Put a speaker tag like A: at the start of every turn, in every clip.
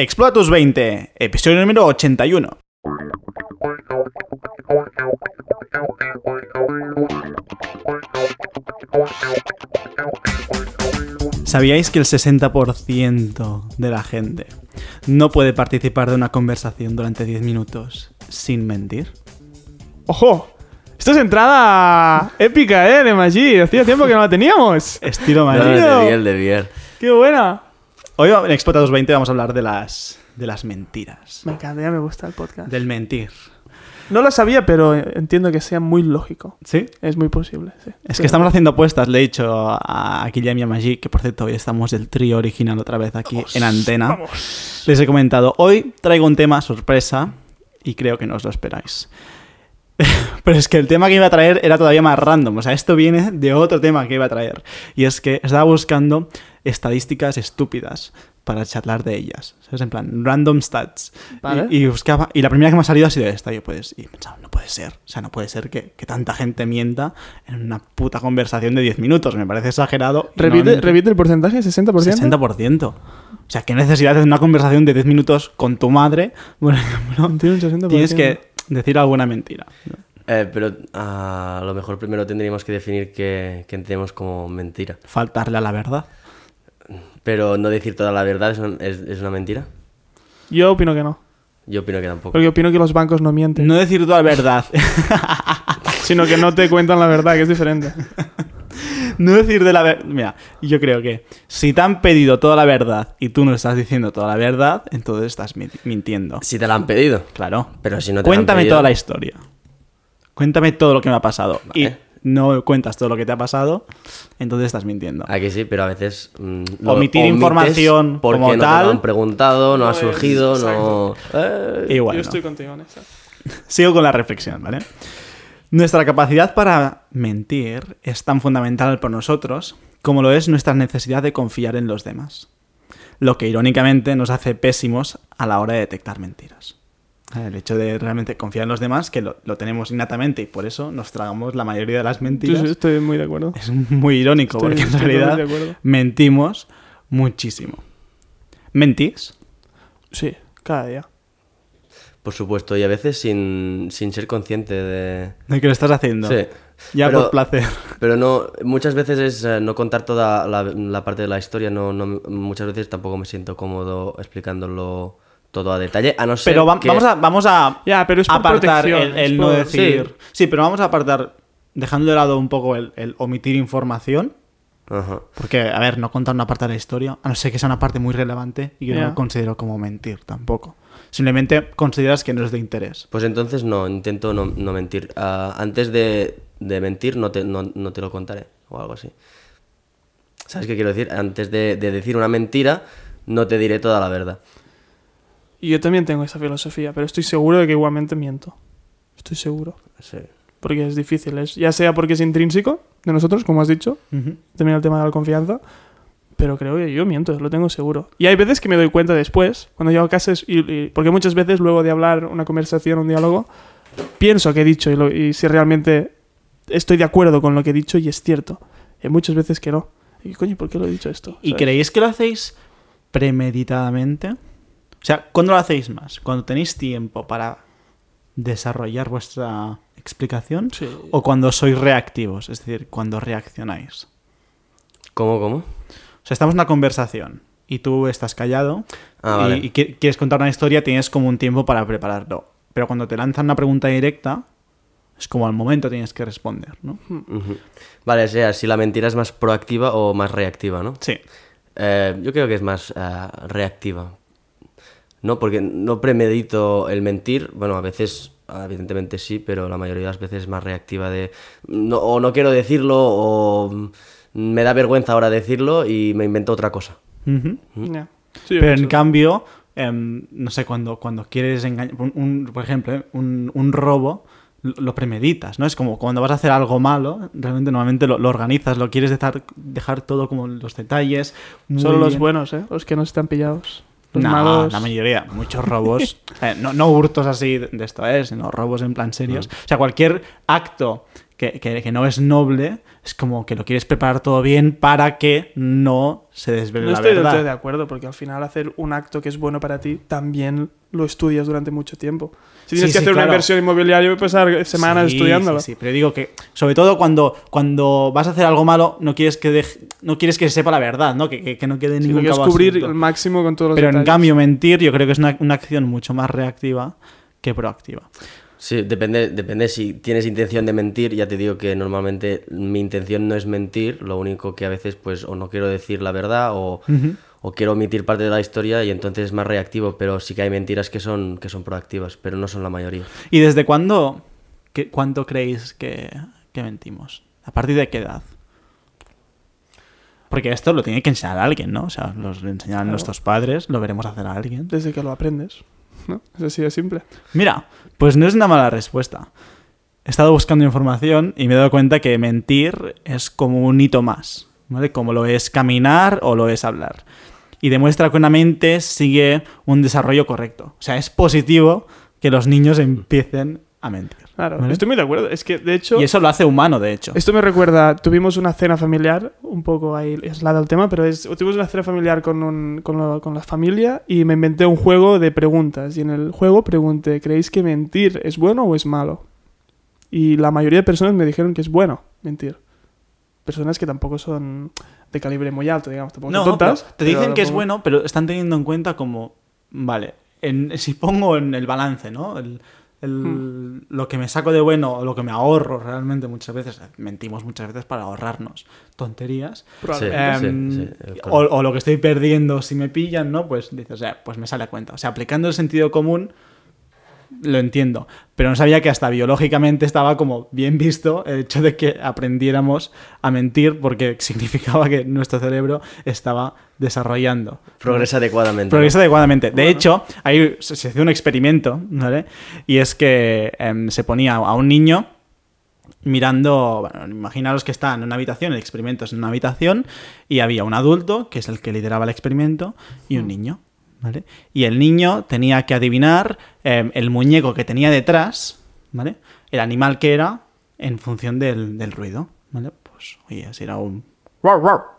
A: Explora tus 20, episodio número 81. ¿Sabíais que el 60% de la gente no puede participar de una conversación durante 10 minutos sin mentir?
B: ¡Ojo! Esto es entrada épica, ¿eh? De Maggi. Hacía tiempo que no la teníamos.
A: Estilo
C: No,
A: Madrid.
C: de Biel, de Biel.
B: ¡Qué buena!
A: Hoy en Explora tus 20 vamos a hablar de las, de las mentiras.
B: Me encanta, ya me gusta el podcast.
A: Del mentir.
B: No lo sabía, pero entiendo que sea muy lógico.
A: ¿Sí?
B: Es muy posible, sí.
A: Es que estamos haciendo apuestas, le he dicho a Guillem y a Maggi, que por cierto hoy estamos del trío original otra vez aquí en antena. Les he comentado, hoy traigo un tema sorpresa y creo que no os lo esperáis. Pero es que el tema que iba a traer era todavía más random, o sea, esto viene de otro tema que iba a traer. Y es que estaba buscando estadísticas estúpidas para charlar de ellas. ¿Sabes? En plan, random stats.
B: Vale.
A: Y, y buscaba, y la primera que me ha salido ha sido esta. Y, pues, y he pensado, no puede ser. O sea, no puede ser que, que tanta gente mienta en una puta conversación de 10 minutos. Me parece exagerado.
B: Repite, repite el porcentaje, 60%.
A: 60%. O sea, ¿qué necesidad de una conversación de 10 minutos con tu madre?
B: 60%.
A: tienes que decir alguna mentira.
C: Eh, pero a lo mejor primero tendríamos que definir qué, qué entendemos como mentira.
A: Faltarle a la verdad.
C: Pero no decir toda la verdad es una, es- es una mentira.
B: Yo opino que no.
C: Yo opino que tampoco.
B: Porque opino que los bancos no mienten.
A: No decir toda la verdad.
B: Sino que no te cuentan la verdad, que es diferente.
A: no decir de la verdad. Mira, yo creo que si te han pedido toda la verdad y tú no estás diciendo toda la verdad, entonces estás mi- mintiendo.
C: Si te la han pedido.
A: Claro.
C: Pero si no te la han
A: Cuéntame
C: pedido-
A: toda la historia. Cuéntame todo lo que me ha pasado.
C: Vale.
A: Y no cuentas todo lo que te ha pasado, entonces estás mintiendo.
C: Aquí sí, pero a veces. mm,
A: Omitir información
C: porque
A: como
C: no
A: tal.
C: te lo han preguntado, no, ha surgido, no. Eh,
A: Igual.
B: Yo
A: no.
B: estoy contigo en eso.
A: Sigo con la reflexión, ¿vale? Nuestra capacidad para mentir es tan fundamental para nosotros como lo es nuestra necesidad de confiar en los demás. Lo que irónicamente nos hace pésimos a la hora de detectar mentiras. El hecho de realmente confiar en los demás, que lo, lo tenemos innatamente y por eso nos tragamos la mayoría de las mentiras,
B: sí, estoy muy de acuerdo.
A: es muy irónico
B: Estoy-
A: porque en realidad mentimos muchísimo. ¿Mentís?
B: Sí, cada día.
C: Por supuesto, y a veces sin, sin ser consciente de.
A: ¿De qué lo estás haciendo?
C: Sí.
A: Ya
C: Pero-
A: por placer.
C: Pero no, muchas veces es eh, no contar toda la, la parte de la historia, no, no- muchas veces tampoco me siento cómodo explicándolo todo a detalle, a no ser
A: Pero va-
C: que-
A: vamos, a, vamos a
B: Ya, pero es
A: apartar el, el
B: es
A: no decir. Sí. pero vamos a apartar, dejando de lado un poco el, el omitir información.
C: Ajá.
A: Porque, a ver, no contar una parte de la historia, a no ser que sea una parte muy relevante y yo no lo considero como mentir tampoco. Simplemente consideras que no es de interés.
C: Pues entonces no, intento no, no mentir. Ah, antes de, de mentir no te, no, no te lo contaré o algo así. ¿Sabes qué quiero decir? Antes de, de decir una mentira, no te diré toda la verdad.
B: Y yo también tengo esa filosofía, pero estoy seguro de que igualmente miento. Estoy seguro.
C: Sí.
B: Porque es difícil. Es, ya sea porque es intrínseco de nosotros, como has dicho, también el tema de la confianza. Pero creo que yo miento, lo tengo seguro. Y hay veces que me doy cuenta después, cuando llego a casa, es- y, y- porque muchas veces luego de hablar una conversación, un diálogo, pienso que he dicho y, lo- y si realmente estoy de acuerdo con lo que he dicho y es cierto. Y muchas veces que no. Y coño, ¿por qué lo he dicho esto?
A: ¿Y
B: ¿Sabes?
A: creéis que lo hacéis premeditadamente? O sea, ¿cuándo lo hacéis más? ¿Cuando tenéis tiempo para desarrollar vuestra explicación?
B: Sí.
A: ¿O cuando sois reactivos? Es decir, cuando reaccionáis.
C: ¿Cómo, cómo?
A: O sea, estamos en una conversación y tú estás callado
C: Ah,
A: y,
C: vale.
A: y qui- quieres contar una historia, tienes como un tiempo para prepararlo. Pero cuando te lanzan una pregunta directa, es como al momento tienes que responder, ¿no?
C: Vale, o sea, si la mentira es más proactiva o más reactiva, ¿no?
A: Sí.
C: Eh, yo creo que es más eh, reactiva. No, porque no premedito el mentir. Bueno, a veces, evidentemente sí, pero la mayoría de las veces es más reactiva de. No, o no quiero decirlo, o mm, me da vergüenza ahora decirlo y me invento otra cosa.
B: Sí,
A: Pero en cambio, em, no sé, cuando, cuando quieres engañar, un, un- por ejemplo, eh, un, un robo, lo premeditas, ¿no? Es como cuando vas a hacer algo malo, realmente normalmente lo, lo organizas, lo quieres dejar, dejar todo como los detalles.
B: Solo los buenos, ¿eh? Los que no están pillados. Los
A: no,
B: malos.
A: la mayoría, muchos robos. eh, no, no hurtos así de de esto, ¿eh? sino robos en plan serios.
B: Mm.
A: O sea, cualquier acto que, que- que no es noble, es como que lo quieres preparar todo bien para que no se desvele
B: No
A: la
B: estoy
A: verdad.
B: todo de acuerdo, porque al final hacer un acto que es bueno para ti también lo estudias durante mucho tiempo. Si tienes
A: Sí,
B: que
A: sí,
B: hacer una inversión inmobiliaria, voy a pasar semanas
A: Sí,
B: estudiándolo.
A: Sí, sí, pero digo que, sobre todo cuando, cuando vas a hacer algo malo, no quieres que deje- no quieres que se sepa la verdad, ¿no? Que, que- no quede ningún cabo
B: cubrir el máximo con todos los
A: Pero en cambio, mentir, yo creo que es una, una acción mucho más reactiva que proactiva.
C: Sí, depende, depende si tienes intención de mentir, ya te digo que normalmente mi intención no es mentir, lo único que a veces pues o no quiero decir la verdad o, o quiero omitir parte de la historia y entonces es más reactivo, pero sí que hay mentiras que son, que son proactivas, pero no son la mayoría.
A: ¿Y desde cuándo, qué, cuánto creéis que, que mentimos? ¿A partir de qué edad? Porque esto lo tiene que enseñar a alguien, ¿no? O sea, lo enseñarán
B: Claro.
A: nuestros padres, lo veremos hacer a alguien.
B: Desde que lo aprendes. ¿No? Es así de simple.
A: Mira, pues no es una mala respuesta. He estado buscando información y me he dado cuenta que mentir es como un hito más, ¿vale? Como lo es caminar o lo es hablar. Y demuestra que una mente sigue un desarrollo correcto. O sea, es positivo que los niños empiecen a mentir.
B: Claro,
A: ¿vale?
B: estoy muy de acuerdo. Es que, de hecho,
A: Y eso lo hace humano, de hecho.
B: esto me recuerda, tuvimos una cena familiar, un poco ahí aislada del tema, pero es, tuvimos una cena familiar con, un- con, lo- con la familia y me inventé un juego de preguntas. Y en el juego pregunté, ¿creéis que mentir es bueno o es malo? Y la mayoría de personas me dijeron que es bueno mentir. Personas que tampoco son de calibre muy alto, digamos, tampoco
A: No,
B: tontas.
A: te dicen
B: pero
A: que es bueno, pero están teniendo en cuenta como, vale, en- si pongo en el balance, ¿no? El, el-
B: Hmm.
A: Lo que me saco de bueno o lo que me ahorro realmente muchas veces, mentimos muchas veces para ahorrarnos tonterías.
C: Sí,
A: Em,
C: sí,
A: o, o lo que estoy perdiendo si me pillan, ¿no? Pues dices, o sea, pues me sale a cuenta. O sea, aplicando el sentido común, lo entiendo. Pero no sabía que hasta biológicamente estaba como bien visto el hecho de que aprendiéramos a mentir porque significaba que nuestro cerebro estaba desarrollando.
C: Progresa adecuadamente.
A: Progresa adecuadamente. De
B: Bueno.
A: hecho, ahí se se hizo un experimento, ¿vale? Y es que em, se ponía a un niño mirando, bueno, imaginaros que está en una habitación, el experimento es en una habitación, y había un adulto, que es el que lideraba el experimento, y un niño, ¿vale? Y el niño tenía que adivinar em, el muñeco que tenía detrás, ¿vale? El animal que era en función del, del ruido, ¿vale? Pues, oye, si era un...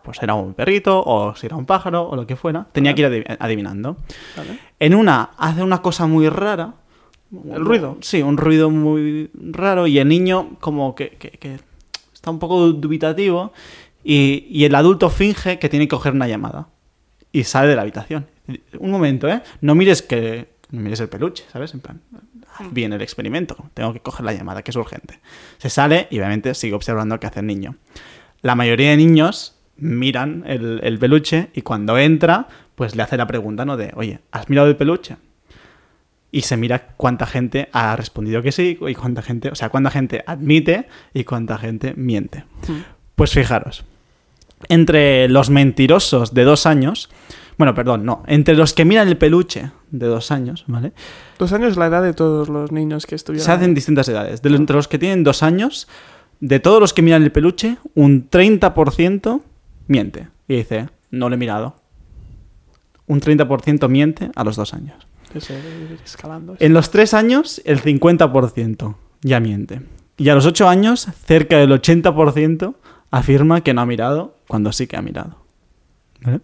A: Pues era un perrito, o si era un pájaro, o lo que fuera. Tenía que ir adiv- adivinando.
B: Vale.
A: En una hace una cosa muy rara.
B: ¿El ruido?
A: Sí, un ruido muy raro y el niño como que, que- que está un poco dubitativo y, y el adulto finge que tiene que coger una llamada y sale de la habitación. Un momento, ¿eh? No mires que no mires el peluche, ¿sabes? En plan, haz bien el experimento, tengo que coger la llamada, que es urgente. Se sale y obviamente sigue observando qué hace el niño. La mayoría de niños miran el, el peluche y cuando entra, pues le hace la pregunta, ¿no? De, oye, ¿has mirado el peluche? Y se mira cuánta gente ha respondido que sí y cuánta gente, o sea, cuánta gente admite y cuánta gente miente. Pues fijaros, entre los mentirosos de dos años, bueno, perdón, no, entre los que miran el peluche de dos años, ¿vale?
B: Dos años es la edad de todos los niños que estuvieron.
A: Se hacen distintas edades. De los- entre los que tienen dos años, de todos los que miran el peluche, un 30% miente. Y dice, no lo he mirado. Un 30% miente a los dos años.
B: Escalando.
A: En los tres años, el 50% ya miente. Y a los ocho años, cerca del 80% afirma que no ha mirado cuando sí que ha mirado. ¿Vale?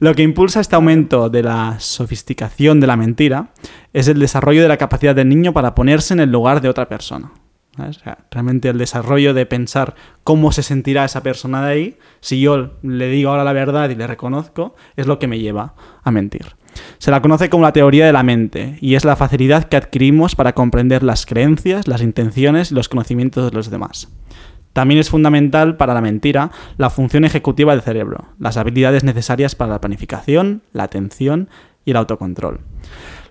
A: Lo que impulsa este aumento de la sofisticación de la mentira es el desarrollo de la capacidad del niño para ponerse en el lugar de otra persona. O sea, realmente el desarrollo de pensar cómo se sentirá esa persona de ahí, si yo le digo ahora la verdad y le reconozco, es lo que me lleva a mentir. Se la conoce como la teoría de la mente y es la facilidad que adquirimos para comprender las creencias, las intenciones y los conocimientos de los demás. También es fundamental para la mentira la función ejecutiva del cerebro, las habilidades necesarias para la planificación, la atención y el autocontrol.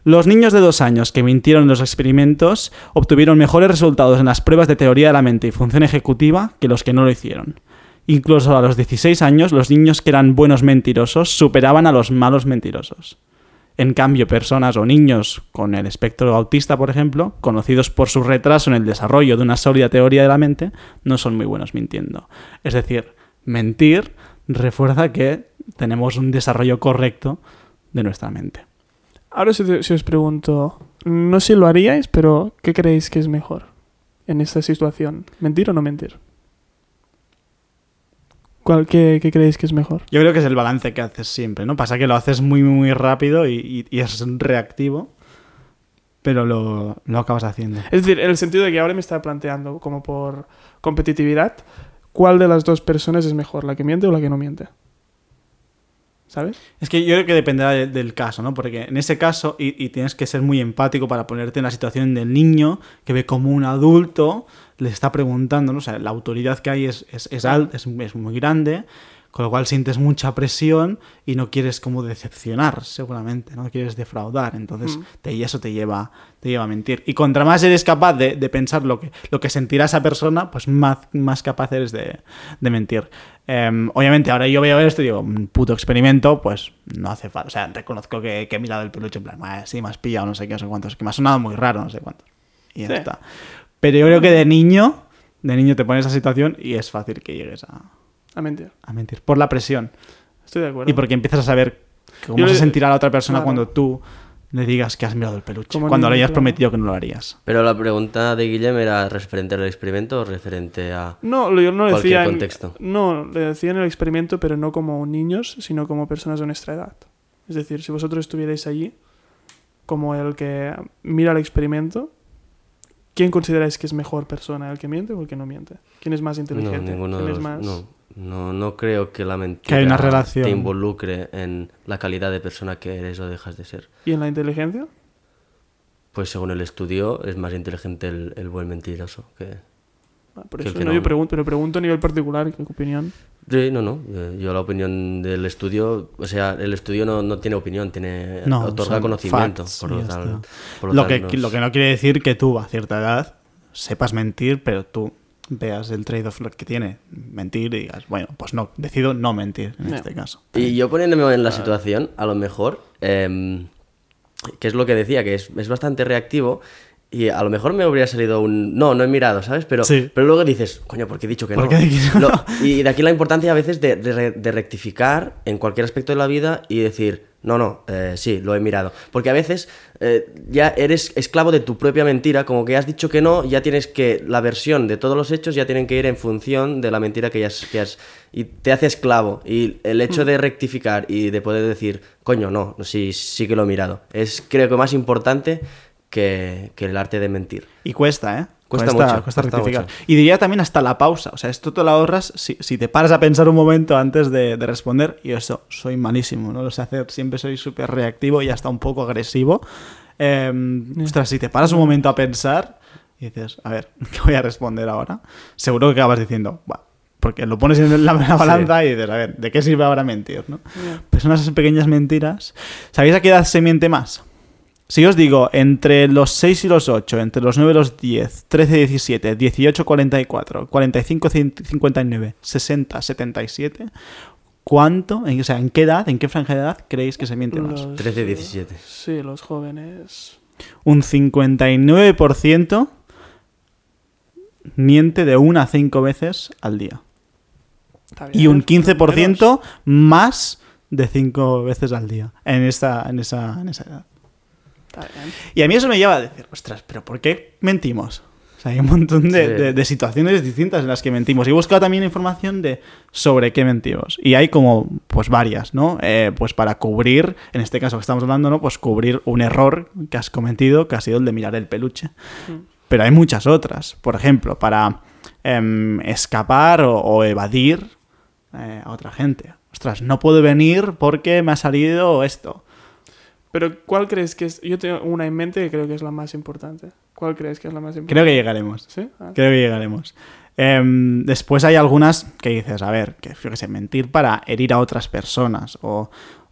A: Los niños de dos años que mintieron en los experimentos obtuvieron mejores resultados en las pruebas de teoría de la mente y función ejecutiva que los que no lo hicieron. Incluso a los 16 años, los niños que eran buenos mentirosos superaban a los malos mentirosos. En cambio, personas o niños con el espectro autista, por ejemplo, conocidos por su retraso en el desarrollo de una sólida teoría de la mente, no son muy buenos mintiendo. Es decir, mentir refuerza que tenemos un desarrollo correcto de nuestra mente.
B: Ahora si, os pregunto, no sé si lo haríais, pero ¿qué creéis que es mejor? en esta situación? ¿Mentir o no mentir? ¿Cuál, qué, qué creéis que es mejor?
A: Yo creo que es el balance que haces siempre, ¿no? Pasa que lo haces muy, muy, rápido y, y- y es reactivo, pero lo, lo acabas haciendo.
B: Es decir, en el sentido de que ahora me está planteando, como por competitividad, ¿cuál de las dos personas es mejor, la que miente o la que no miente?
A: Es que yo creo que dependerá de- del caso, ¿no? Porque en ese caso, y, tienes que ser muy empático para ponerte en la situación del niño que ve como un adulto le está preguntando, ¿no? O sea, la autoridad que hay es, es, es, al- es, es muy grande, con lo cual sientes mucha presión y no quieres como decepcionar, seguramente, no quieres defraudar, entonces
B: Mm.
A: te, y eso te lleva, te lleva a mentir. Y contra más eres capaz de, de pensar lo que, lo que sentirá esa persona, pues más, más capaz eres de, de mentir. Em, obviamente, ahora yo veo esto y digo, un puto experimento, pues no hace falta. O sea, reconozco que, que he mirado el peluche en plan, "Ah, sí, me has pillado, no sé qué, no sé cuántos, que me ha sonado muy raro, no sé cuántos. Y ya
B: Sí.
A: está. Pero yo creo que de niño, de niño te pones esa situación y es fácil que llegues a,
B: A mentir.
A: a mentir. Por la presión.
B: Estoy de acuerdo.
A: Y porque empiezas a saber cómo
B: Yo
A: se
B: le-
A: sentirá la otra persona
B: claro.
A: cuando tú le digas que has mirado el peluche.
B: Como
A: cuando le hayas
B: claro.
A: prometido que no lo harías.
C: Pero la pregunta de Guillem era referente al experimento o referente a...
B: No, yo no lo
C: Cualquier
B: decía. en-
C: contexto.
B: no, le decía en el experimento, pero no como niños, sino como personas de nuestra edad. Es decir, si vosotros estuvierais allí, como el que mira el experimento, ¿quién consideráis que es mejor persona, el que miente o el que no miente? ¿Quién es más
C: No,
B: inteligente?
C: ninguno de
B: ¿Quién es
C: los...
B: más?
C: No, no, no creo que la mentira
A: Que hay una relación.
C: te involucre en la calidad de persona que eres o dejas de ser.
B: ¿Y en la inteligencia?
C: Pues según el estudio es más inteligente el, el buen mentiroso que...
B: Ah, Por
C: Que el
B: eso
C: que
B: no,
C: no.
B: yo pregunto, pero pregunto a nivel particular, ¿qué opinión?
C: Sí, no, no. Yo la opinión del estudio, o sea, el estudio no, no tiene opinión, tiene
A: No,
C: otorga conocimiento.
A: facts
C: por lo
A: ya
C: tal-
A: está.
C: por lo
A: Lo
C: tal
A: que, lo que no quiere decir que tú a cierta edad sepas mentir, pero tú veas el trade-off que tiene mentir y digas, bueno, pues no, decido no mentir en este caso.
C: Y yo poniéndome en la situación, a lo mejor, em, que es lo que decía, que es, es bastante reactivo, y a lo mejor me habría salido un... No, no he mirado, ¿sabes? Pero,
A: Sí.
C: pero luego dices, coño, ¿por qué he dicho que
A: ¿Por
C: no?
A: qué he dicho
C: Lo-
A: no?
C: y de aquí la importancia a veces de, de re- de rectificar en cualquier aspecto de la vida y decir, no, no, eh, sí, lo he mirado. Porque a veces eh, ya eres esclavo de tu propia mentira, como que has dicho que no, ya tienes que, la versión de todos los hechos ya tienen que ir en función de la mentira que has, que has y te hace esclavo. Y el hecho de rectificar y de poder decir, coño, no, sí, sí que lo he mirado, es creo que más importante que, que el arte de mentir.
A: Y cuesta, ¿eh?
C: Cuesta
A: cuesta,
C: mucho,
A: cuesta rectificar.
C: mucho.
A: Y diría también hasta la pausa. O sea, esto te lo ahorras si, si te paras a pensar un momento antes de, de responder. Y eso, soy malísimo, no lo sé hacer. Siempre soy súper reactivo y hasta un poco agresivo. Eh, Ostras, si te paras un momento a pensar y dices, a ver, ¿qué voy a responder ahora? Seguro que acabas diciendo, "Buah", porque lo pones en la, la balanza y dices, a ver, ¿de qué sirve ahora mentir? ¿no? Pues son esas pequeñas mentiras. ¿Sabéis a qué edad se miente más? Si os digo, entre los 6 y los 8, entre los 9 y los 10, 13 y 17, 18 44, 45 59, 60 77, ¿cuánto, en, o sea, en qué edad, en qué franja de edad creéis que se miente más?
B: Los-
C: 13, 17.
B: Sí, los jóvenes.
A: Un 59% miente de una a 5 veces al día. Y un
B: menos.
A: 15% más de 5 veces al día en esa, en esa, en esa edad.
B: Está bien.
A: Y a mí eso me lleva a decir, ostras, pero ¿por qué mentimos? O sea, hay un montón de,
C: Sí.
A: de- de situaciones distintas en las que mentimos. Y he buscado también información de sobre qué mentimos. Y hay como, pues varias, ¿no? Eh, pues para cubrir, en este caso que estamos hablando, ¿no? Pues cubrir un error que has cometido, que ha sido el de mirar el peluche.
B: Mm.
A: Pero hay muchas otras. Por ejemplo, para em, escapar o, o evadir eh, a otra gente. Ostras, no puedo venir porque me ha salido esto.
B: Pero ¿cuál crees que es? Yo tengo una en mente que creo que es la más importante. ¿Cuál crees que es la más importante?
A: Creo que llegaremos.
B: ¿Sí? Ah.
A: Creo que llegaremos. Em, después hay algunas que dices, a ver, que yo qué sé, mentir para herir a otras personas o,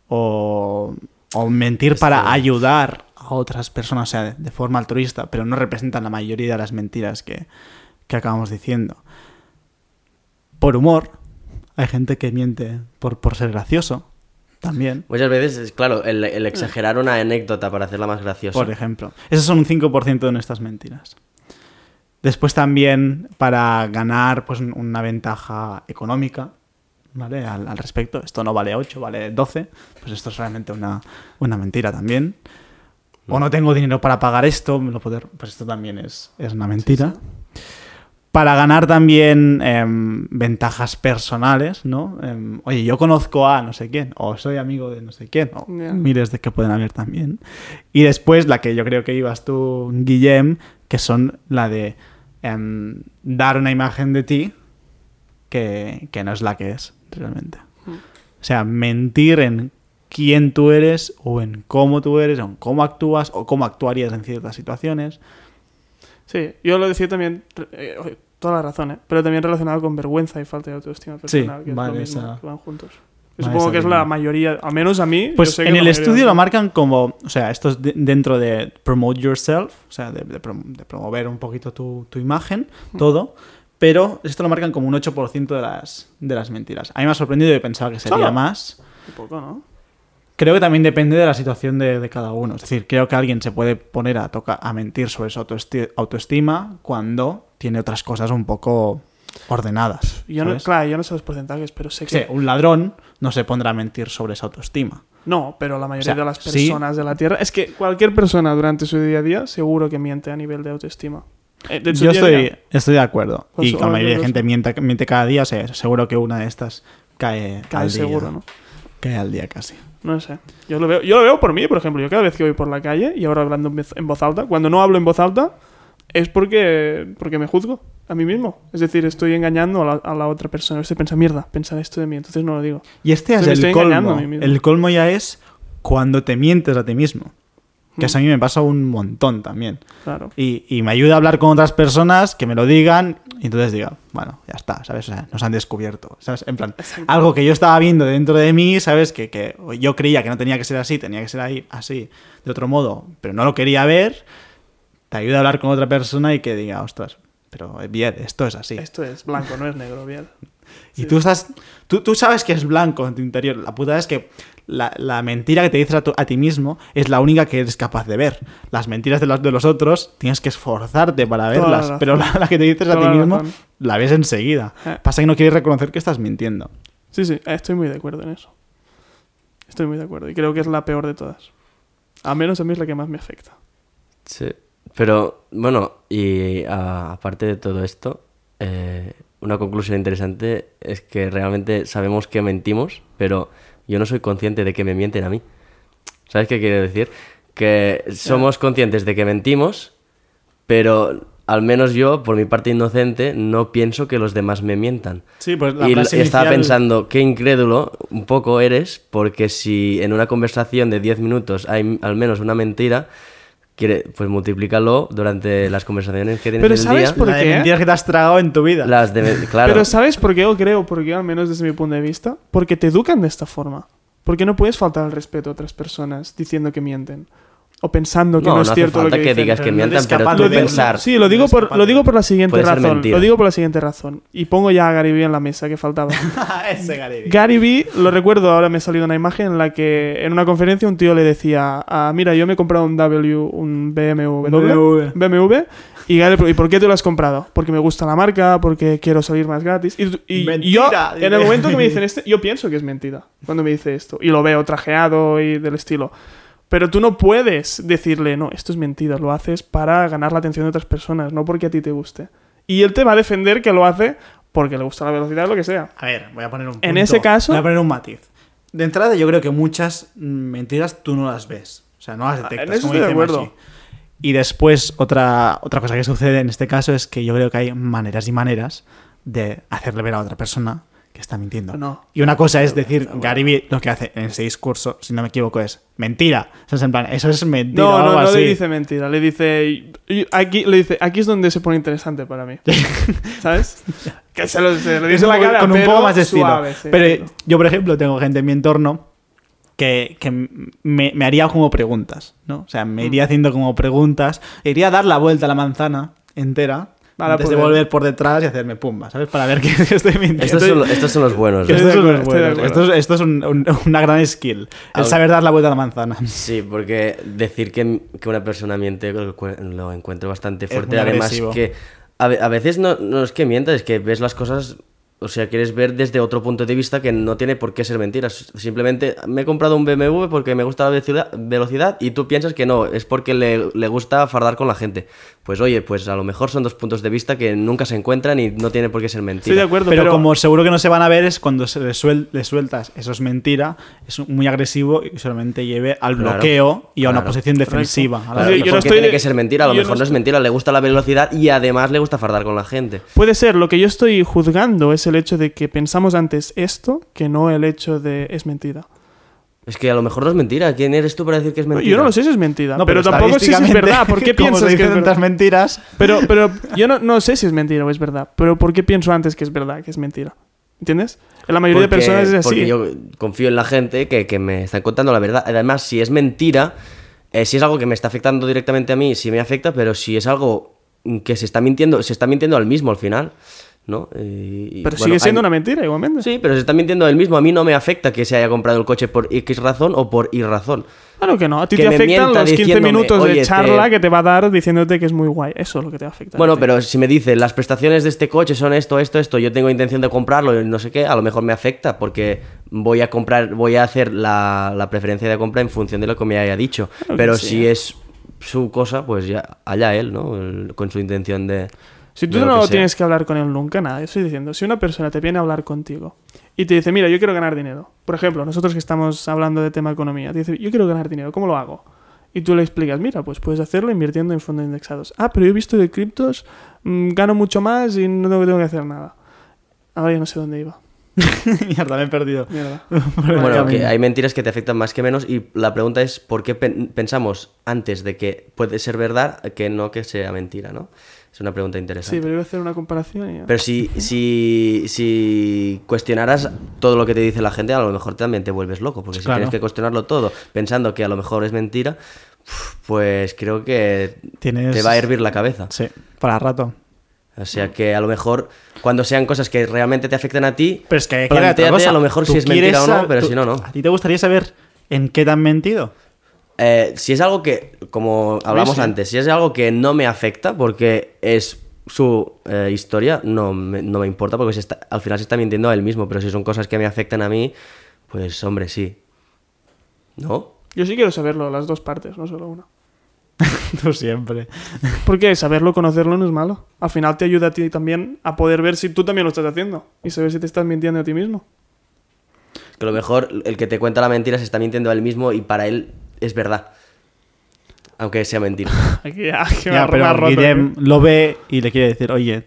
A: o, o mentir para
C: Esto-
A: ayudar a otras personas, o sea, de, de forma altruista, pero no representan la mayoría de las mentiras que, que acabamos diciendo. Por humor, hay gente que miente por, por ser gracioso, también,
C: Muchas veces, es claro, el, el exagerar una anécdota para hacerla más graciosa.
A: por ejemplo. Esos son un 5% de nuestras mentiras. Después también para ganar pues, un- una ventaja económica, ¿vale? Al, al respecto. Esto no vale 8, vale 12. Pues esto es realmente una, una mentira también. O no tengo dinero para pagar esto, pues esto también es, es una mentira. Para ganar también em, ventajas personales, ¿no? Em, oye, yo conozco a no sé quién, o soy amigo de no sé quién, o
B: Ya.
A: miles de que pueden haber también. Y después la que yo creo que ibas tú, Guillem, que son la de em, dar una imagen de ti que, que no es la que es realmente.
B: Mm.
A: O sea, mentir en quién tú eres, o en cómo tú eres, o en cómo actúas, o cómo actuarías en ciertas situaciones.
B: Sí, yo lo decía también, eh, oye, toda la razón, ¿eh? pero también relacionado con vergüenza y falta de autoestima personal, que es
A: vale,
B: lo mismo,
A: esa-
B: que van juntos. Yo supongo que es la mayoría, al menos a mí. yo
A: Pues
B: sé que
A: en el estudio lo marcan como, o sea, esto es de- dentro de promote yourself, o sea, de, de de promover un poquito tu, tu imagen, todo, pero esto lo marcan como un 8% de las, de las mentiras. A mí me ha sorprendido y pensaba que sería
B: ¿Solo?
A: más.
B: Un poco, ¿no?
A: Creo que también depende de la situación de, de cada uno. Es decir, creo que alguien se puede poner a, toca- a mentir sobre su autoesti- autoestima cuando tiene otras cosas un poco ordenadas.
B: Yo no, claro, yo no sé los porcentajes, pero sé
A: Sí,
B: que...
A: un ladrón no se pondrá a mentir sobre esa autoestima.
B: No, pero la mayoría
A: O sea,
B: de las
A: sí.
B: personas de la Tierra... Es que cualquier persona durante su día a día seguro que miente a nivel de autoestima. Eh, de su
A: Yo estoy, estoy de acuerdo.
B: Con
A: y
B: su-
A: que la mayoría de gente
B: su-
A: miente, miente cada día, o sea, seguro que una de estas cae,
B: Cae
A: al día.
B: seguro, ¿no?
A: Cae al día casi.
B: No sé. Yo lo veo, yo lo veo por mí, por ejemplo. Yo cada vez que voy por la calle y ahora hablando en voz alta, cuando no hablo en voz alta es porque, porque me juzgo a mí mismo. Es decir, estoy engañando a la, a la otra persona. Estoy pensando, mierda, pensar esto de mí, entonces no lo digo.
A: Y este es el colmo. El colmo ya es cuando te mientes a ti mismo. Que eso a mí me pasa un montón también.
B: Claro.
A: Y, y me ayuda a hablar con otras personas que me lo digan y entonces diga, bueno, ya está, ¿sabes? O sea, nos han descubierto, ¿sabes? En plan, algo que yo estaba viendo dentro de mí, ¿sabes? Que, que yo creía que no tenía que ser así, tenía que ser ahí, así, de otro modo, pero no lo quería ver, te ayuda a hablar con otra persona y que diga, ostras, pero bien, esto es así.
B: Esto es blanco, no es negro, bien.
A: Y tú estás. Tú, tú sabes que es blanco en tu interior. La puta es que la, la mentira que te dices a, tu- a ti mismo es la única que eres capaz de ver. Las mentiras de los, de los otros tienes que esforzarte para
B: Toda
A: verlas. Pero la, la que te dices a ti
B: la
A: mismo
B: razón.
A: la ves enseguida.
B: Eh.
A: Pasa que no quieres reconocer que estás mintiendo.
B: Sí, sí, estoy muy de acuerdo en eso. Estoy muy de acuerdo. Y creo que es la peor de todas. Al menos a mí es la que más me afecta.
C: Sí, pero bueno, y a- aparte de todo esto, eh, una conclusión interesante es que realmente sabemos que mentimos, pero yo no soy consciente de que me mienten a mí. ¿Sabes qué quiero decir? Que somos conscientes de que mentimos, pero al menos yo, por mi parte inocente, no pienso que los demás me mientan.
A: Sí, pues
C: y l- estaba pensando, qué incrédulo un poco eres, porque si en una conversación de 10 minutos hay al menos una mentira, quiere, pues multiplícalo durante las conversaciones que tienes
B: Pero
C: en el
B: ¿sabes
C: día.
B: por qué?
A: mentiras que te has tragado en tu vida.
C: Las de, claro,
B: Pero ¿sabes por qué? Yo creo, porque al menos desde mi punto de vista, porque te educan de esta forma. Porque no puedes faltar al respeto a otras personas diciendo que mienten. O pensando que no,
C: no, no
B: es
C: hace
B: cierto lo
C: falta
B: que,
C: que,
B: dicen.
C: digas que
A: no
C: mientan, pero
A: capaz
C: tú
A: de verlo.
C: pensar.
B: Sí, lo digo,
A: No
B: por, lo digo por la siguiente razón. Lo digo por la siguiente razón. Y pongo ya a Gary Vee en la mesa que faltaba.
A: Ese Gary Vee.
B: Gary Vee, lo recuerdo, ahora me ha salido una imagen en la que en una conferencia un tío le decía, ah, mira, yo me he comprado un W, un BMW,
A: BMW.
B: BMW, y Gary, ¿y por qué te lo has comprado? Porque me gusta la marca, porque quiero salir más gratis. Y, y
A: Mentira,
B: yo, en el momento que me dicen esto, yo pienso que es mentira cuando me dice esto. Y lo veo trajeado y del estilo. Pero tú no puedes decirle, no, esto es mentira, lo haces para ganar la atención de otras personas, no porque a ti te guste. Y él te va a defender que lo hace porque le gusta la velocidad o lo que sea.
A: A ver, voy a poner un
B: En
A: punto.
B: ese caso-
A: Voy a poner un matiz. De entrada, yo creo que muchas mentiras tú no las ves. O sea, no las detectas.
B: en eso
A: como
B: estoy de acuerdo.
A: Y después, otra, otra cosa que sucede en este caso es que yo creo que hay maneras y maneras de hacerle ver a otra persona que está mintiendo.
B: No.
A: Y una cosa es decir, Gary Vee lo que hace en ese discurso, si no me equivoco, es mentira. O sea, es en plan, eso es mentira
B: No,
A: algo
B: no, no
A: así.
B: le dice mentira, le dice, aquí, le dice, aquí es donde se pone interesante para mí. ¿Sabes? que se lo, se lo
A: Es
B: dice la cara,
A: con un poco más de estilo.
B: suave, sí,
A: pero yo, por ejemplo, tengo gente en mi entorno que, que me, me haría como preguntas, ¿no? O sea,
B: Mm.
A: me iría haciendo como preguntas, iría a dar la vuelta a la manzana entera
B: Para
A: antes de volver por detrás y hacerme pumba, ¿sabes? Para ver que estoy mintiendo.
C: Estos son, estos son los buenos. ¿eh?
B: Estoy
A: estos son los buenos. Esto, es- esto es un- un- una gran skill, el
C: Ahora-
A: saber dar la vuelta a la manzana.
C: Sí, porque decir que, que una persona miente lo, cu- lo encuentro bastante
A: Es
C: fuerte.
A: muy
C: Además,
A: agresivo.
C: que a veces no, no es que mientas, es que ves las cosas o sea, quieres ver desde otro punto de vista que no tiene por qué ser mentira. Simplemente me he comprado un BMW porque me gusta la velocidad, y tú piensas que no, es porque le, le gusta fardar con la gente. Pues oye, pues a lo mejor son dos puntos de vista que nunca se encuentran y no tiene por qué ser mentira.
B: Estoy de acuerdo,
A: Pero,
B: pero,
A: como seguro que no se van a ver es cuando se le, suel- le sueltas, eso es mentira, es muy agresivo y solamente lleve al
C: Claro,
A: bloqueo y a una
C: claro.
A: posición defensiva. a la-
C: Claro,
B: Sí,
C: ¿y
B: yo no estoy
C: tiene
B: de-
C: que ser mentira? A lo
B: yo
C: mejor
B: no
C: no es
B: estoy-
C: mentira, le gusta la velocidad y además le gusta fardar con la gente.
B: puede ser. Lo que yo estoy juzgando es el hecho de que pensamos antes esto que no el hecho de es mentira.
C: Es que a lo mejor no es mentira. ¿Quién eres tú para decir que es mentira?
B: Yo no lo sé si es mentira,
A: No,
B: pero, tampoco sé si es verdad. ¿Por qué
A: como
B: piensas que es verdad?
A: tantas mentiras?
B: Pero, pero yo no, no sé si es mentira o es verdad. Pero ¿por qué pienso antes que es verdad, que es mentira? ¿Entiendes? En la mayoría de
C: Porque-
B: personas es así.
C: Porque yo confío en la gente que, que me están contando la verdad. Además, si es mentira, eh, si es algo que me está afectando directamente a mí, sí me afecta, pero si es algo que se está mintiendo, se está mintiendo al mismo al final, ¿no? Y,
B: Pero
C: bueno,
B: sigue siendo
C: hay-
B: una mentira igualmente.
C: Sí, pero se está mintiendo él mismo. A mí no me afecta que se haya comprado el coche por X razón o por Y razón.
B: Claro que no. A ti
C: Que
B: te afectan los 15
C: diciéndome,
B: minutos
C: "Oye,
B: de
C: te-
B: charla que te va a dar diciéndote que es muy guay. Eso es lo que te va a afectar.
C: Bueno, pero si me dice las prestaciones de este coche son esto, esto, esto, yo tengo intención de comprarlo y no sé qué, a lo mejor me afecta porque voy a comprar, voy a hacer la, la preferencia de compra en función de lo que me haya dicho.
B: Claro
C: pero si es su cosa, pues ya allá él, ¿no? El- con su intención de.
B: Si tú
C: lo
B: no
C: sea.
B: tienes que hablar con él nunca, nada. Yo estoy diciendo, si una persona te viene a hablar contigo y te dice, mira, yo quiero ganar dinero. Por ejemplo, nosotros que estamos hablando de tema economía, te dice, yo quiero ganar dinero, ¿cómo lo hago? Y tú le explicas, mira, pues puedes hacerlo invirtiendo en fondos indexados. Ah, pero yo he visto de criptos, mm, gano mucho más y no tengo, tengo que hacer nada. Ahora ya no sé dónde iba.
A: Mierda, me he perdido.
B: Mierda.
C: Bueno, que hay mentiras que te afectan más que menos y la pregunta es por qué pen- pensamos antes de que puede ser verdad que no que sea mentira, ¿no? Es una pregunta interesante.
B: Sí, pero iba a hacer una comparación y ya.
C: Pero si, si, si cuestionaras todo lo que te dice la gente, a lo mejor también te vuelves loco, porque si
A: Claro.
C: tienes que cuestionarlo todo pensando que a lo mejor es mentira, pues creo que
A: Tienes-
C: te va a hervir la cabeza.
A: Sí, para rato.
C: O sea que a lo mejor cuando sean cosas que realmente te afecten a ti,
A: Pero es que cosa.
C: a lo mejor si es mentira o no, pero si no, no.
A: ¿A ti te gustaría saber en qué te han mentido?
C: Eh, si es algo que, como hablamos
B: sí.
C: antes, si es algo que no me afecta porque es su eh, historia, no me, no me importa porque se está- al final se está mintiendo a él mismo, pero si son cosas que me afectan a mí, pues hombre, sí. ¿No?
B: Yo sí quiero saberlo, las dos partes, no solo una.
A: Tú siempre.
B: Porque saberlo, conocerlo no es malo. Al final te ayuda a ti también a poder ver si tú también lo estás haciendo y saber si te estás mintiendo a ti mismo.
C: Que a lo mejor el que te cuenta la mentira se está mintiendo a él mismo y para él es verdad. Aunque sea mentira.
B: Ya, me
A: Ya, pero Guillem
B: tío.
A: lo ve y le quiere decir, oye,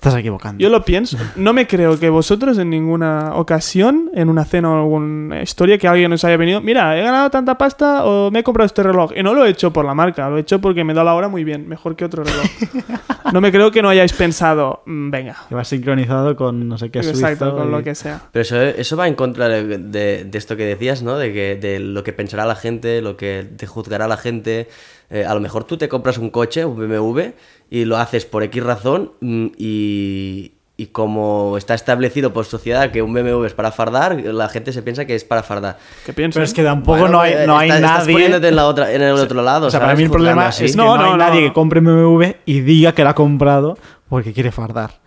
A: estás equivocando.
B: Yo lo pienso. No me creo que vosotros en ninguna ocasión, en una cena o alguna historia, que alguien os haya venido, mira, he ganado tanta pasta o me he comprado este reloj. Y no lo he hecho por la marca, lo he hecho porque me da la hora muy bien, mejor que otro reloj. No me creo que no hayáis pensado, "Mm, venga,
A: Que va sincronizado con no sé qué
B: exacto, con
A: y-
B: lo que sea.
C: Pero eso, eso va en contra de, de- de esto que decías, ¿no? De, que, de lo que pensará la gente, lo que te juzgará la gente. Eh, a lo mejor tú te compras un coche, un BMW, y lo haces por X razón, mm, y, y como está establecido por sociedad que un BMW es para fardar, la gente se piensa que es para fardar.
B: ¿Qué piensas?
A: Pero es que tampoco
C: Bueno,
A: no hay, no hay
C: estás- estás
A: nadie...
C: poniéndote en, la otra, en el otro lado.
A: O sea, para mí el problema es que
B: No,
A: no,
B: no,
A: hay
B: no.
A: nadie que compre BMW y diga que la ha comprado porque quiere fardar.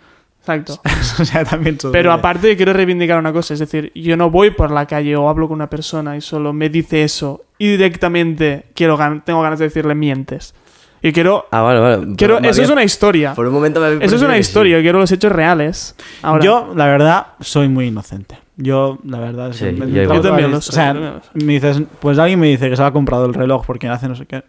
B: Exacto.
A: o sea, también.
B: Pero aparte quiero reivindicar una cosa, es decir, yo no voy por la calle o hablo con una persona y solo me dice eso y directamente quiero gan- tengo ganas de decirle mientes. Y quiero,
C: Ah, vale, vale.
B: quiero eso
C: había-
B: es una historia.
C: Por un momento me había
B: Eso es una
C: que sí.
B: historia, quiero los hechos reales. Ahora,
A: Yo, la verdad, soy muy inocente. Yo, la verdad,
C: Sí,
A: me-
C: yo
B: Yo también lo
A: O
B: soy,
A: sea,
B: yo lo soy.
A: me dices, pues alguien me dice que se ha comprado el reloj porque hace no sé qué.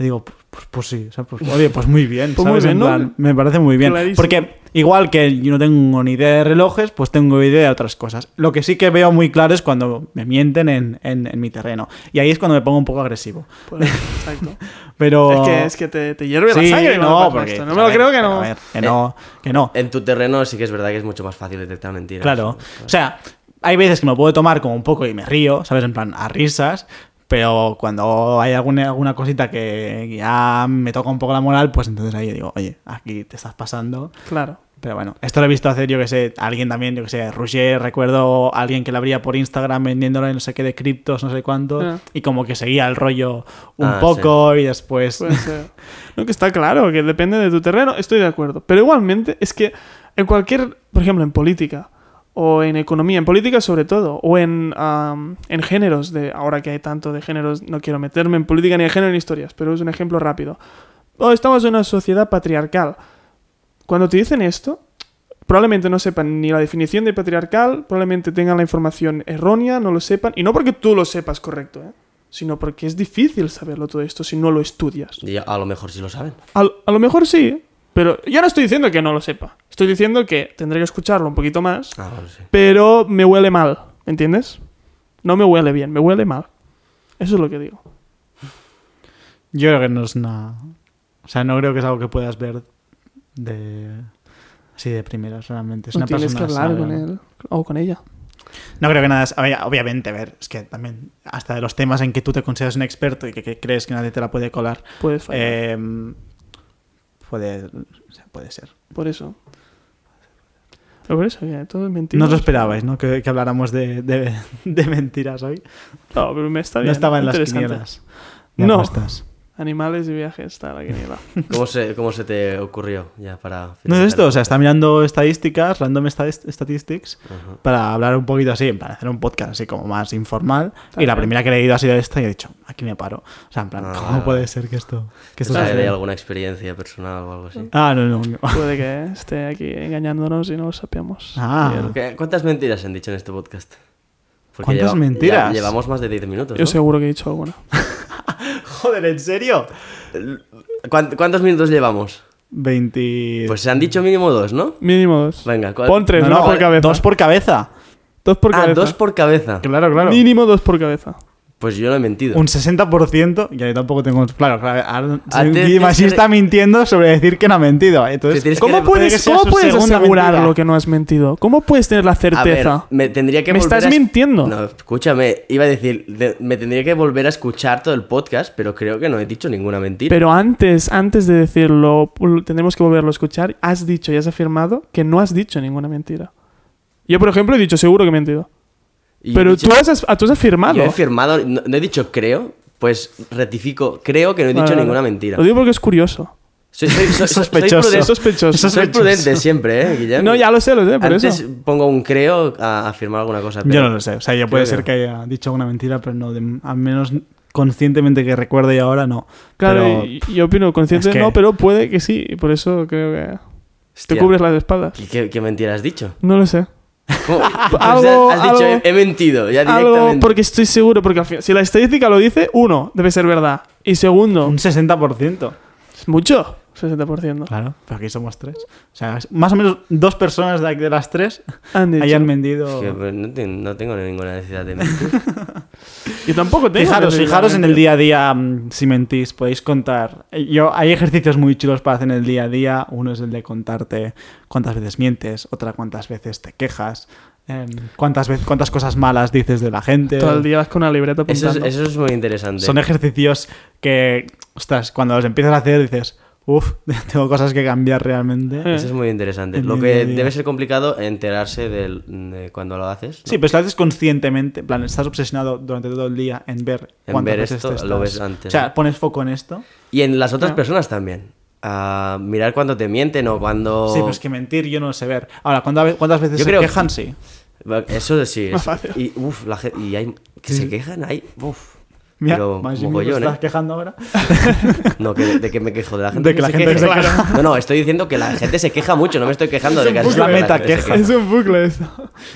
A: Le digo, pues, pues sí, o sea, pues, oye, pues muy bien,
B: Pues muy bien,
A: En
B: ¿no?
A: plan, me parece muy bien.
B: Clarísimo.
A: Porque igual que yo no tengo ni idea de relojes, pues tengo idea de otras cosas. Lo que sí que veo muy claro es cuando me mienten en, en- en mi terreno. Y ahí es cuando me pongo un poco agresivo.
B: pues, exacto.
A: Pero...
B: Es que, es que te, te hierve
A: Sí,
B: la sangre.
A: no,
B: pasa
A: porque,
B: esto.
A: pues,
B: no me
A: a
B: lo
A: ver,
B: creo que no.
A: a ver, que no, que no.
C: En tu terreno sí que es verdad que es mucho más fácil detectar mentiras.
A: Claro. O sea, hay veces que me puedo tomar como un poco y me río, ¿sabes? En plan, a risas. Pero cuando hay alguna, alguna cosita que ya me toca un poco la moral, pues entonces ahí digo, oye, aquí te estás pasando.
B: Claro.
A: Pero bueno, esto lo he visto hacer, yo que sé, alguien también, yo que sé, Roger, recuerdo a alguien que le abría por Instagram vendiéndole no sé qué de criptos, no sé cuánto,
B: Ah.
A: y como que seguía el rollo un
C: Ah,
A: poco y después...
B: Puede ser. No, que está claro, que depende de tu terreno, estoy de acuerdo. Pero igualmente, es que En cualquier, por ejemplo, en política o en economía, en política sobre todo, o en, en géneros, de ahora que hay tanto de géneros, no quiero meterme en política ni en género ni historias, pero es un ejemplo rápido. Oh, estamos en una sociedad patriarcal. Cuando te dicen esto, probablemente no sepan ni la definición de patriarcal, probablemente tengan la información errónea, no lo sepan, y no porque tú lo sepas correcto, ¿eh? sino porque es difícil saberlo todo esto si no lo estudias.
C: Y a lo mejor sí lo saben.
B: A, a lo mejor sí, pero yo no estoy diciendo que no lo sepa. Estoy diciendo que tendré que escucharlo un poquito más,
C: Ah, vale, sí.
B: pero me huele mal, ¿entiendes? No me huele bien, me huele mal. Eso es lo que digo.
A: Yo creo que no es una. O sea, no creo que es algo que puedas ver de. Así de primeras, realmente. Es
B: No
A: una
B: tienes que
A: persona
B: hablar con él o con ella.
A: No creo que nada. es- obvia- Obviamente, a ver, es que también. Hasta de los temas en que tú te consideras un experto y que, que crees que nadie te la puede colar.
B: Puedes fallar.
A: eh, puede, o sea, puede ser.
B: Por eso. Pero por eso, que todo es mentira.
A: No os lo esperabais, ¿no? Que, que habláramos de, de- de mentiras hoy.
B: No, pero me está bien.
A: no estaba en las quinielas.
B: No.
A: apuestas.
B: Animales y viajes está la quiniela.
C: ¿Cómo se, ¿Cómo se te ocurrió ya para...
A: No es esto, o sea, está mirando estadísticas, random sta- statistics,
C: Ujú.
A: para hablar un poquito así, para hacer un podcast así como más informal.
B: Está
A: y la primera que he leído ha sido esta y he dicho, aquí me paro. O sea, en plan,
C: Ah,
A: ¿cómo
C: vale,
A: puede ser que esto, que esto
C: ¿Sabe de
A: suceda?
C: alguna experiencia personal o algo así?
A: Ah, no, no. no.
B: Puede que esté aquí engañándonos y no lo sapemos.
A: Ah.
B: Y él-
C: ¿Qué- ¿Cuántas mentiras han dicho en este podcast?
A: ¿Cuántas
C: lleva-
A: mentiras?
C: ya llevamos más de 10 minutos,
B: Yo
C: ¿no?
B: seguro que he dicho alguna.
A: Joder, ¿en serio?
C: ¿Cuán- ¿Cuántos minutos llevamos?
A: 20...
C: Pues se han dicho mínimo dos, ¿no?
B: Mínimo dos.
C: Venga, ¿cuál-
B: Pon tres,
A: No,
B: una
A: no,
B: por cabeza.
A: Dos por cabeza.
B: Dos por
C: Ah,
B: cabeza.
C: dos por cabeza.
A: Claro, claro.
B: Mínimo dos por cabeza.
C: Pues yo no he mentido.
A: Un 60%, ya yo tampoco tengo... Claro, claro ahora
C: Ah,
A: está mintiendo sobre decir que no ha mentido. Entonces,
B: ¿Cómo puedes, ¿cómo puedes asegurar
A: mentira.
B: lo que no has mentido? ¿Cómo puedes tener la
C: A ver,
B: certeza?
C: me tendría que
B: Me
C: volver
B: estás
C: a
B: mintiendo.
C: No, escúchame, iba a decir, de- me tendría que volver a escuchar todo el podcast, pero creo que no he dicho ninguna mentira.
B: Pero antes, antes de decirlo, tendremos que volverlo a escuchar. Has dicho y has afirmado que no has dicho ninguna mentira. Yo, por ejemplo, he dicho seguro que he mentido.
C: Y he
B: Pero
C: dicho-
B: tú has, tú has afirmado.
C: Yo he firmado, no, no he dicho creo, pues rectifico, creo que no he dicho
B: Vale,
C: ninguna mentira.
B: Lo digo porque es curioso.
C: Soy, soy- soy- soy
A: Sospechoso.
C: prudente-
B: Sospechoso.
C: Soy
A: sospechoso.
C: prudente siempre, ¿eh, Guillermo?
B: No, ya lo sé, lo sé, por
C: Antes
B: eso.
C: pongo un creo a afirmar alguna cosa. pero-
A: Yo no lo sé. O sea, yo puede
C: creo
A: ser
C: que
A: haya dicho una mentira, pero no, de- al menos conscientemente que recuerde y ahora no.
B: Claro,
A: Pero-
B: yo opino consciente
A: es que-
B: no, pero puede que sí. Y por eso creo que te
C: Hostia,
B: cubres las espaldas.
C: ¿y ¿Qué, qué mentira has dicho?
B: No lo sé.
C: ¿Cómo? Pues
B: Algo-
C: has dicho,
B: algo-
C: he mentido, ya
B: Algo
C: directamente.
B: porque estoy seguro, porque al fin- si la estadística lo dice, uno, debe ser verdad. Y segundo,
A: Un 60%.
B: es mucho, 60%.
A: Claro, pero aquí somos tres. O sea, más o menos dos personas de, aquí- de las tres hayan mentido.
C: Que, pues, no, te- no tengo ninguna necesidad de mentir.
B: Yo tampoco tengo.
A: Fijaros, fijaros en el día a día, mm, si mentís, podéis contar. Eh, Yo, hay ejercicios muy chulos para hacer en el día a día. Uno es el de contarte cuántas veces mientes, otra cuántas veces te quejas, em, cuántas, veces, cuántas cosas malas dices de la gente.
B: Todo el día vas con una libreta
C: Eso es,
B: apuntando.
C: eso es muy interesante.
A: Son ejercicios que, ostras, cuando los empiezas a hacer dices, uff, tengo cosas que cambiar realmente.
B: Eh.
C: Eso es muy interesante. Lo que debe ser complicado enterarse del- de cuando lo haces. ¿no?
A: Sí, pero si lo haces conscientemente, en plan, estás obsesionado durante todo el día en ver
C: En ver
A: veces
C: esto,
A: te
C: lo ves antes,
A: O sea, pones foco en esto.
C: Y en las otras
B: Ah.
C: personas también. Mirar cuando te mienten o cuando...
A: Sí, pero es que mentir yo no lo sé ver. Ahora, ¿cuántas, cuántas veces
C: Yo
A: se
C: creo que-
A: quejan? Sí.
C: Eso sí.
B: Más
C: es-
B: fácil.
C: Y, uf, la y hay que se quejan, hay... Uf.
A: Mira,
C: pero
A: más
C: mogollón,
A: estás
C: ¿eh?
A: quejando ahora.
C: No, que, de que me quejo, de la gente
A: De que la
C: se
A: gente se
C: queja. No, no, estoy diciendo que la gente se queja mucho, no me estoy quejando de que
A: Es la meta
C: se
A: queja.
B: Es un bucle esto.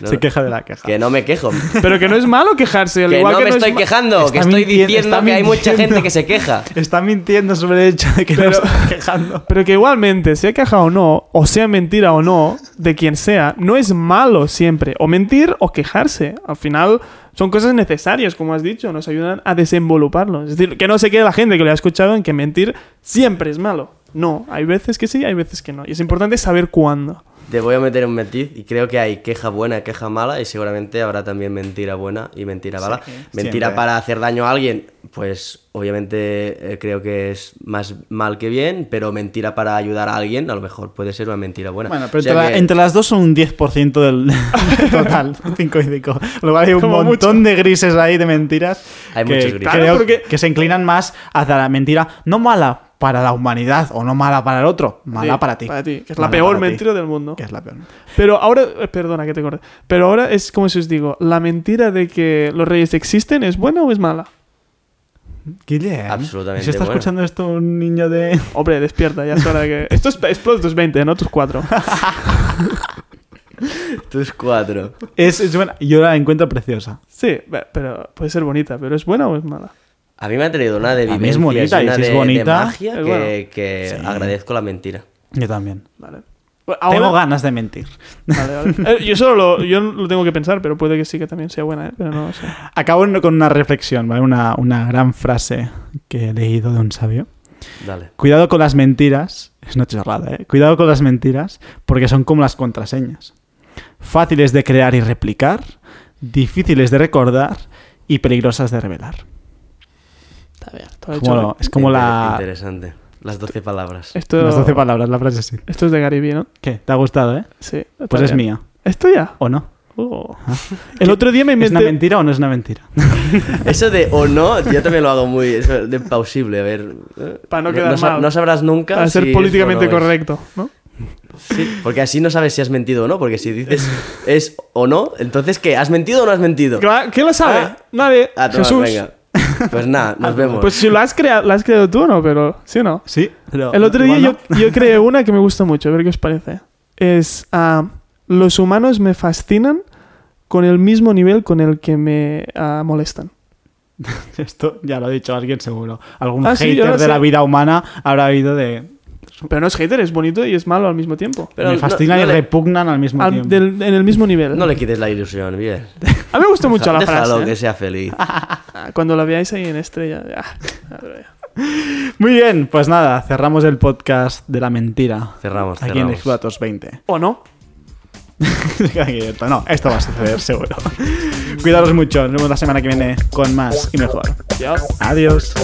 C: No,
A: Se queja de la queja.
C: Que no me quejo.
B: Pero que no es malo quejarse. al
C: Que
B: igual
C: no
B: que
C: me
B: es
C: estoy quejando, que estoy diciendo que hay mucha gente que se queja.
A: Está mintiendo sobre el hecho de que no
B: Pero-
A: se está quejando.
B: Pero que igualmente, sea queja o no, o sea mentira o no, de quien sea, no es malo siempre. O mentir o quejarse. Al final son cosas necesarias, como has dicho, nos ayudan a desenvoluparlo. Es decir, que no se quede la gente que lo ha escuchado en que mentir siempre es malo. No, hay veces que sí, hay veces que no. Y es importante saber cuándo.
C: Te voy a meter un matiz y creo que hay queja buena y queja mala y seguramente habrá también mentira buena y mentira mala.
A: Sí,
C: mentira
A: siempre.
C: para hacer daño a alguien, pues obviamente eh, creo que es más mal que bien, pero mentira para ayudar a alguien a lo mejor puede ser una mentira buena.
A: Bueno, pero
C: O sea
A: entre, la-
C: que-
A: entre las dos son un 10% del total. 5 y 5. Luego hay un
B: Como
A: montón de grises ahí de mentiras.
C: Hay
A: que,
C: muchos grises.
A: creo
B: Claro, porque-
A: que se inclinan más hacia la mentira, no mala, para la humanidad o no mala para el otro, mala
B: Sí,
A: para ti.
B: Para ti, que es la peor
A: ti.
B: mentira del mundo.
A: Que es la peor.
B: Pero ahora, eh, perdona que te corte, pero ahora es como si os digo, ¿la mentira de que los reyes existen es buena o es mala?
A: Guillem,
C: Absolutamente
A: ¿y Si está escuchando esto un niño de...
B: Hombre, despierta, ya es hora de que... Esto es, es Pro 20, no tus cuatro.
C: Tus cuatro.
A: Es, es buena. Yo la encuentro preciosa.
B: Sí, pero puede ser bonita, pero ¿es buena o es mala?
C: A mí me ha traído una de
A: A mí es
C: vivencias
A: bonita,
C: y una
A: si es
C: de, de
A: bonita,
C: magia
B: es
C: que,
B: bueno.
C: que
A: Sí.
C: agradezco la mentira.
A: Yo también.
B: Vale. Bueno,
A: Tengo ganas de mentir.
B: Vale, vale. Eh, yo solo lo, yo lo tengo que pensar, pero puede que sí que también sea buena, ¿eh? pero no.
A: Acabo con una reflexión, ¿vale? Una, una gran frase que he leído de un sabio.
C: Dale.
A: Cuidado con las mentiras. Es una chorrada, ¿eh? Cuidado con las mentiras porque son como las contraseñas. Fáciles de crear y replicar, difíciles de recordar y peligrosas de revelar.
B: Está bien. todo
A: Como
B: hecho-
A: lo- es como la...
C: Interesante. Las 12 palabras.
B: Esto,
A: Las 12 palabras, la frase sí.
B: esto es de Gary Vee, ¿no?
A: ¿Qué? ¿Te ha gustado, eh?
B: Sí.
A: Pues es mía.
B: ¿Esto ya?
A: ¿O no?
B: Oh. El otro día me
A: ¿Es una
B: inventé...
A: mentira o no es una mentira?
C: Eso de o no, yo también lo hago muy eso de plausible. A ver. eh,
B: Para no quedar
C: sa-
B: mal.
C: no sabrás nunca.
B: Para
C: si
B: ser
C: es
B: políticamente
C: no es.
B: correcto, ¿no?
C: Sí, porque así no sabes si has mentido o no. Porque si dices es o no, entonces ¿qué? ¿Has mentido o no has mentido?
B: Claro, ¿Quién lo sabe?
C: Ah.
B: Nadie.
C: Ah,
B: Jesús.
C: venga. Pues nada, nos vemos.
B: Pues si lo has creado, ¿la has creado tú o no? Pero, ¿sí o no?
A: Sí, pero...
B: El otro día yo, yo creé una que me gusta mucho, a ver qué os parece. Es, ah, los humanos me fascinan con el mismo nivel con el que me ah, molestan.
A: Esto ya lo ha dicho alguien seguro. Algún
B: Ah,
A: hater de
B: sé.
A: la vida humana habrá habido de...
B: Pero no es hater, es bonito y es malo al mismo tiempo.
C: Pero
A: me
C: no-
A: fascinan
C: no
A: y
C: le-
A: repugnan al mismo
B: Al-
A: tiempo.
B: del- en el mismo nivel.
C: No le quites la ilusión, bien.
B: A mí me gusta mucho la
C: Déjalo
B: frase.
C: que
B: ¿eh?
C: sea feliz.
B: Cuando la veáis ahí en estrella.
A: Muy bien, pues nada, cerramos el podcast de la mentira.
C: Cerramos,
A: Aquí en. Exploratos 20.
B: ¿O no?
A: no, esto va a suceder seguro. Cuidaros mucho, nos vemos la semana que viene con más y mejor.
B: Ya.
A: Adiós.